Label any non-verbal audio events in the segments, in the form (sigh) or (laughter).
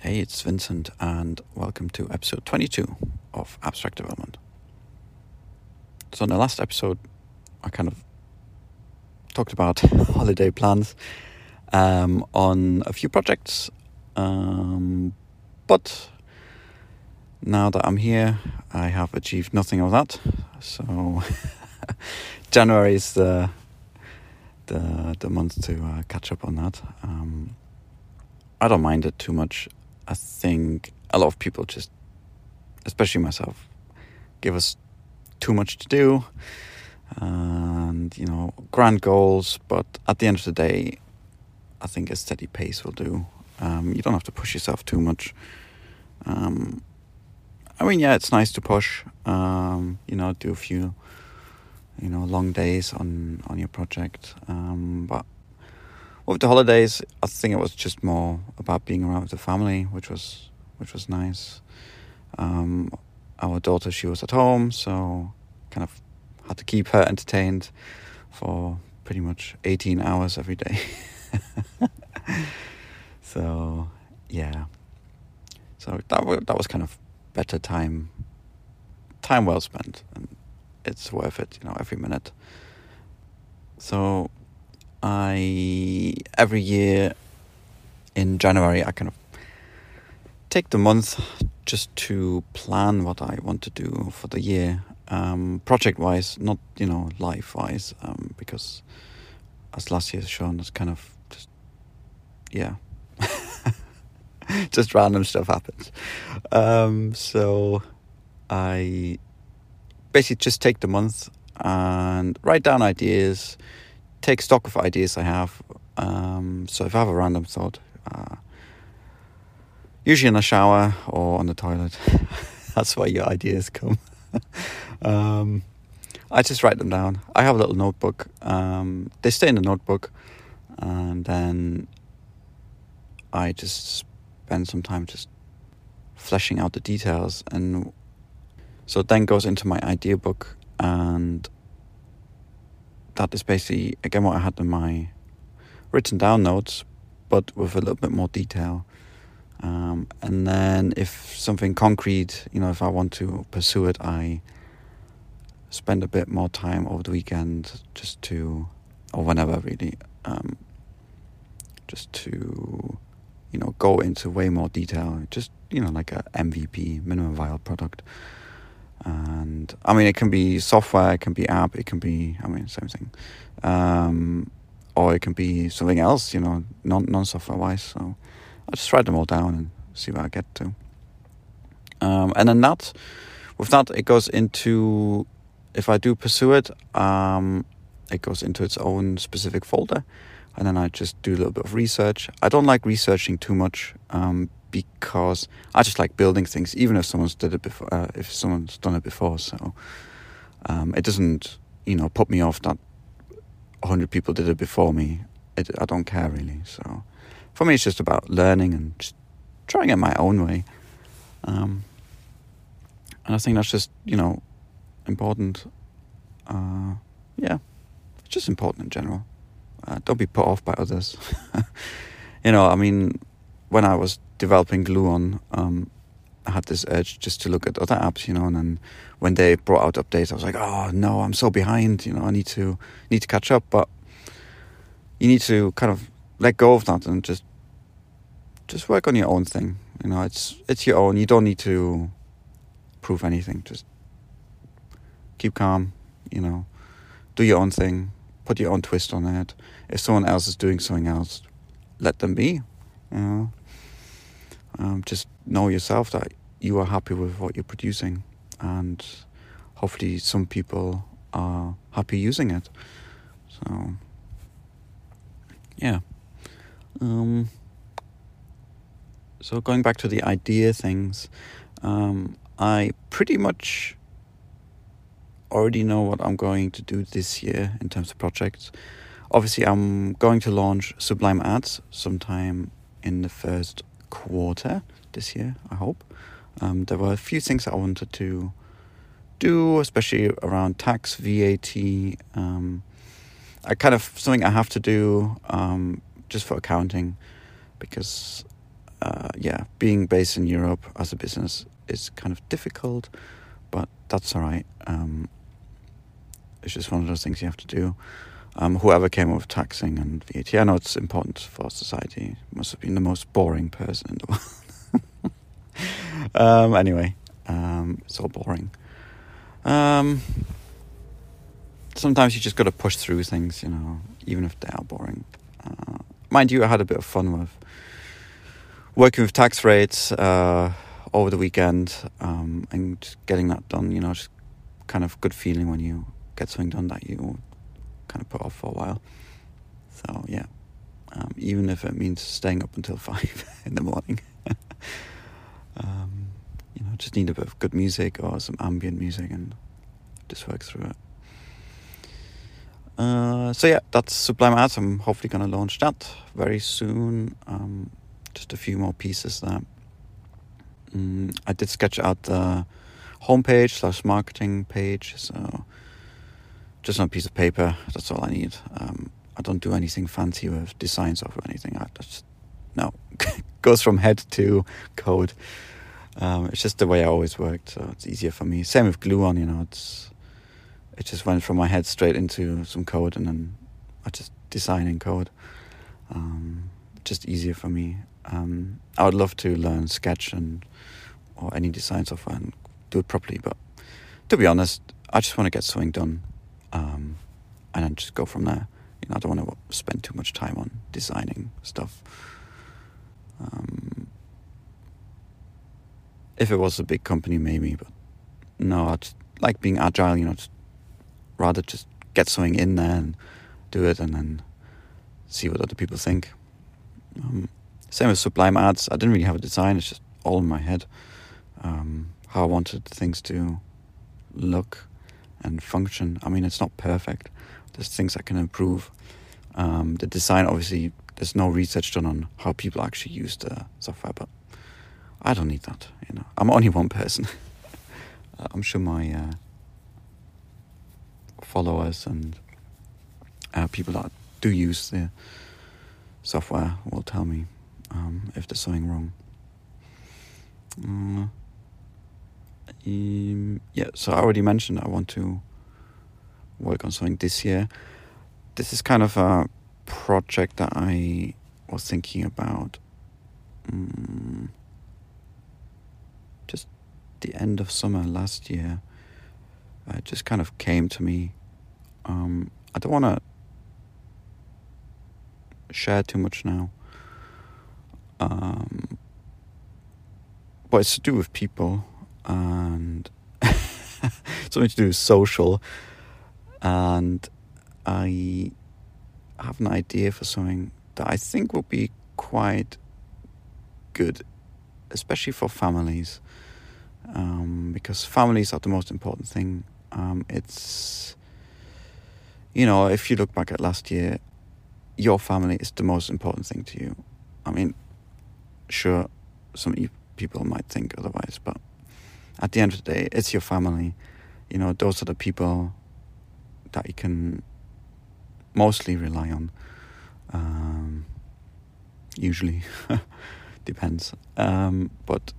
Hey, it's Vincent, and welcome to episode 22 of Abstract Development. So, in the last episode, I kind of talked about (laughs) holiday plans um, on a few projects, um, but now that I'm here, I have achieved nothing of that. So, (laughs) January is the the the month to uh, catch up on that. Um, I don't mind it too much. I think a lot of people just, especially myself, give us too much to do and, you know, grand goals. But at the end of the day, I think a steady pace will do. Um, you don't have to push yourself too much. Um, I mean, yeah, it's nice to push, um, you know, do a few, you know, long days on, on your project. Um, but with the holidays, I think it was just more about being around with the family, which was which was nice. Um, our daughter, she was at home, so kind of had to keep her entertained for pretty much 18 hours every day. (laughs) so, yeah. So that that was kind of better time time well spent and it's worth it, you know, every minute. So I every year in January I kind of take the month just to plan what I want to do for the year, um, project wise, not you know life wise, um, because as last year's shown, it's kind of just yeah, (laughs) just random stuff happens. Um, so I basically just take the month and write down ideas take stock of ideas I have. Um, so if I have a random thought, uh, usually in the shower or on the toilet, (laughs) that's where your ideas come. (laughs) um, I just write them down. I have a little notebook. Um, they stay in the notebook, and then I just spend some time just fleshing out the details, and so it then goes into my idea book and that is basically again what I had in my written down notes, but with a little bit more detail. Um, and then if something concrete, you know, if I want to pursue it, I spend a bit more time over the weekend just to, or whenever really, um, just to, you know, go into way more detail. Just you know, like a MVP, minimum viable product I mean it can be software, it can be app, it can be I mean same thing, um, or it can be something else, you know, non non software wise. So I'll just write them all down and see where I get to. Um, and then that, with that, it goes into if I do pursue it, um, it goes into its own specific folder, and then I just do a little bit of research. I don't like researching too much um, because I just like building things, even if someone's did it before, uh, if someone's done it before. So um, it doesn't, you know, put me off that hundred people did it before me. It, I don't care really. So for me, it's just about learning and just trying it my own way. Um, and I think that's just you know important. Uh, yeah, it's just important in general. Uh, don't be put off by others. (laughs) you know, I mean, when I was developing Gluon, um, had this urge just to look at other apps, you know, and then when they brought out updates, I was like, oh no, I'm so behind, you know, I need to need to catch up. But you need to kind of let go of that and just just work on your own thing. You know, it's it's your own. You don't need to prove anything. Just keep calm. You know, do your own thing. Put your own twist on it. If someone else is doing something else, let them be. You know, um, just know yourself that you are happy with what you're producing, and hopefully some people are happy using it. So, yeah. Um, so going back to the idea things, um, I pretty much already know what I'm going to do this year in terms of projects. Obviously, I'm going to launch Sublime Ads sometime in the first quarter this year, I hope. Um, there were a few things I wanted to do, especially around tax, VAT. Um, I kind of something I have to do um, just for accounting because uh, yeah, being based in Europe as a business is kind of difficult, but that's all right. Um, it's just one of those things you have to do. Um, whoever came up with taxing and VAT, I know it's important for society. Must have been the most boring person in the world. (laughs) um, anyway, um, it's all boring. Um, sometimes you just got to push through things, you know, even if they are boring. Uh, mind you, I had a bit of fun with working with tax rates uh, over the weekend um, and getting that done. You know, just kind of good feeling when you get something done that you kind of put off for a while. So yeah, um, even if it means staying up until (laughs) five in the morning. (laughs) um, you know, just need a bit of good music or some ambient music and just work through it. Uh, so yeah, that's Sublime Ads. I'm hopefully going to launch that very soon. Um, just a few more pieces there. Mm, I did sketch out the homepage slash marketing page, so just on a piece of paper. That's all I need. Um, I don't do anything fancy with design software or anything. I just no (laughs) goes from head to code. Um, it's just the way I always worked, so it's easier for me. Same with Gluon, you know. It's it just went from my head straight into some code, and then I just design in code. Um, just easier for me. Um, I would love to learn Sketch and or any design software and do it properly, but to be honest, I just want to get something done, and then just go from there. You know, I don't want to spend too much time on designing stuff. Um, if it was a big company, maybe, but no, I'd like being agile. You know, rather just get something in there and do it and then see what other people think. Um, same with Sublime Ads. I didn't really have a design, it's just all in my head. Um, how I wanted things to look and function. I mean, it's not perfect, there's things I can improve. Um, the design, obviously, there's no research done on how people actually use the software, but I don't need that. You know, I'm only one person. (laughs) I'm sure my uh, followers and uh, people that do use the software will tell me um, if there's something wrong. Uh, um, yeah, so I already mentioned I want to work on something this year. This is kind of a project that I was thinking about um, just the end of summer last year. It just kind of came to me um, I don't want to share too much now. Um, but it's to do with people and (laughs) something to do with social. And I have an idea for something that I think will be quite good, especially for families, um, because families are the most important thing. Um, it's you know, if you look back at last year, your family is the most important thing to you. I mean, sure, some people might think otherwise, but at the end of the day, it's your family. You know, those are the people that you can mostly rely on. Um, usually, (laughs) depends. Um, but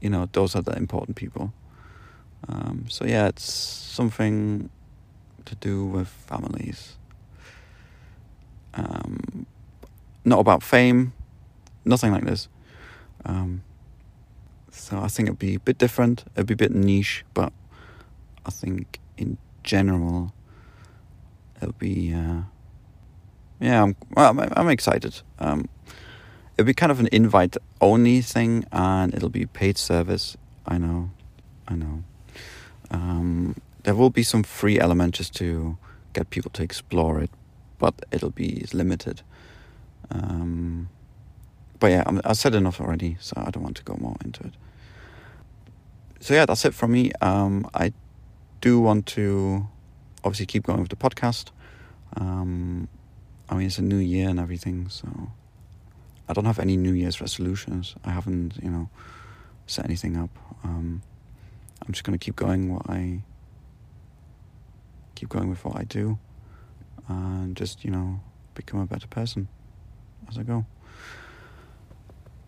you know, those are the important people. Um, so yeah, it's something to do with families. Um, not about fame, nothing like this. Um, so I think it'd be a bit different, it'd be a bit niche, but I think in general it'll be. Uh, yeah, I'm, well, I'm excited. Um, it'll be kind of an invite only thing, and it'll be paid service. I know, I know. Um, there will be some free element just to get people to explore it, but it'll be limited. Um, but yeah, i said enough already, so I don't want to go more into it. So yeah, that's it from me. Um, I do want to obviously keep going with the podcast. Um, I mean, it's a new year and everything, so I don't have any New Year's resolutions. I haven't, you know, set anything up. Um, I'm just going to keep going what I keep going with what I do and just, you know, become a better person as I go.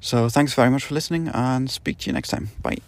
So thanks very much for listening and speak to you next time. Bye.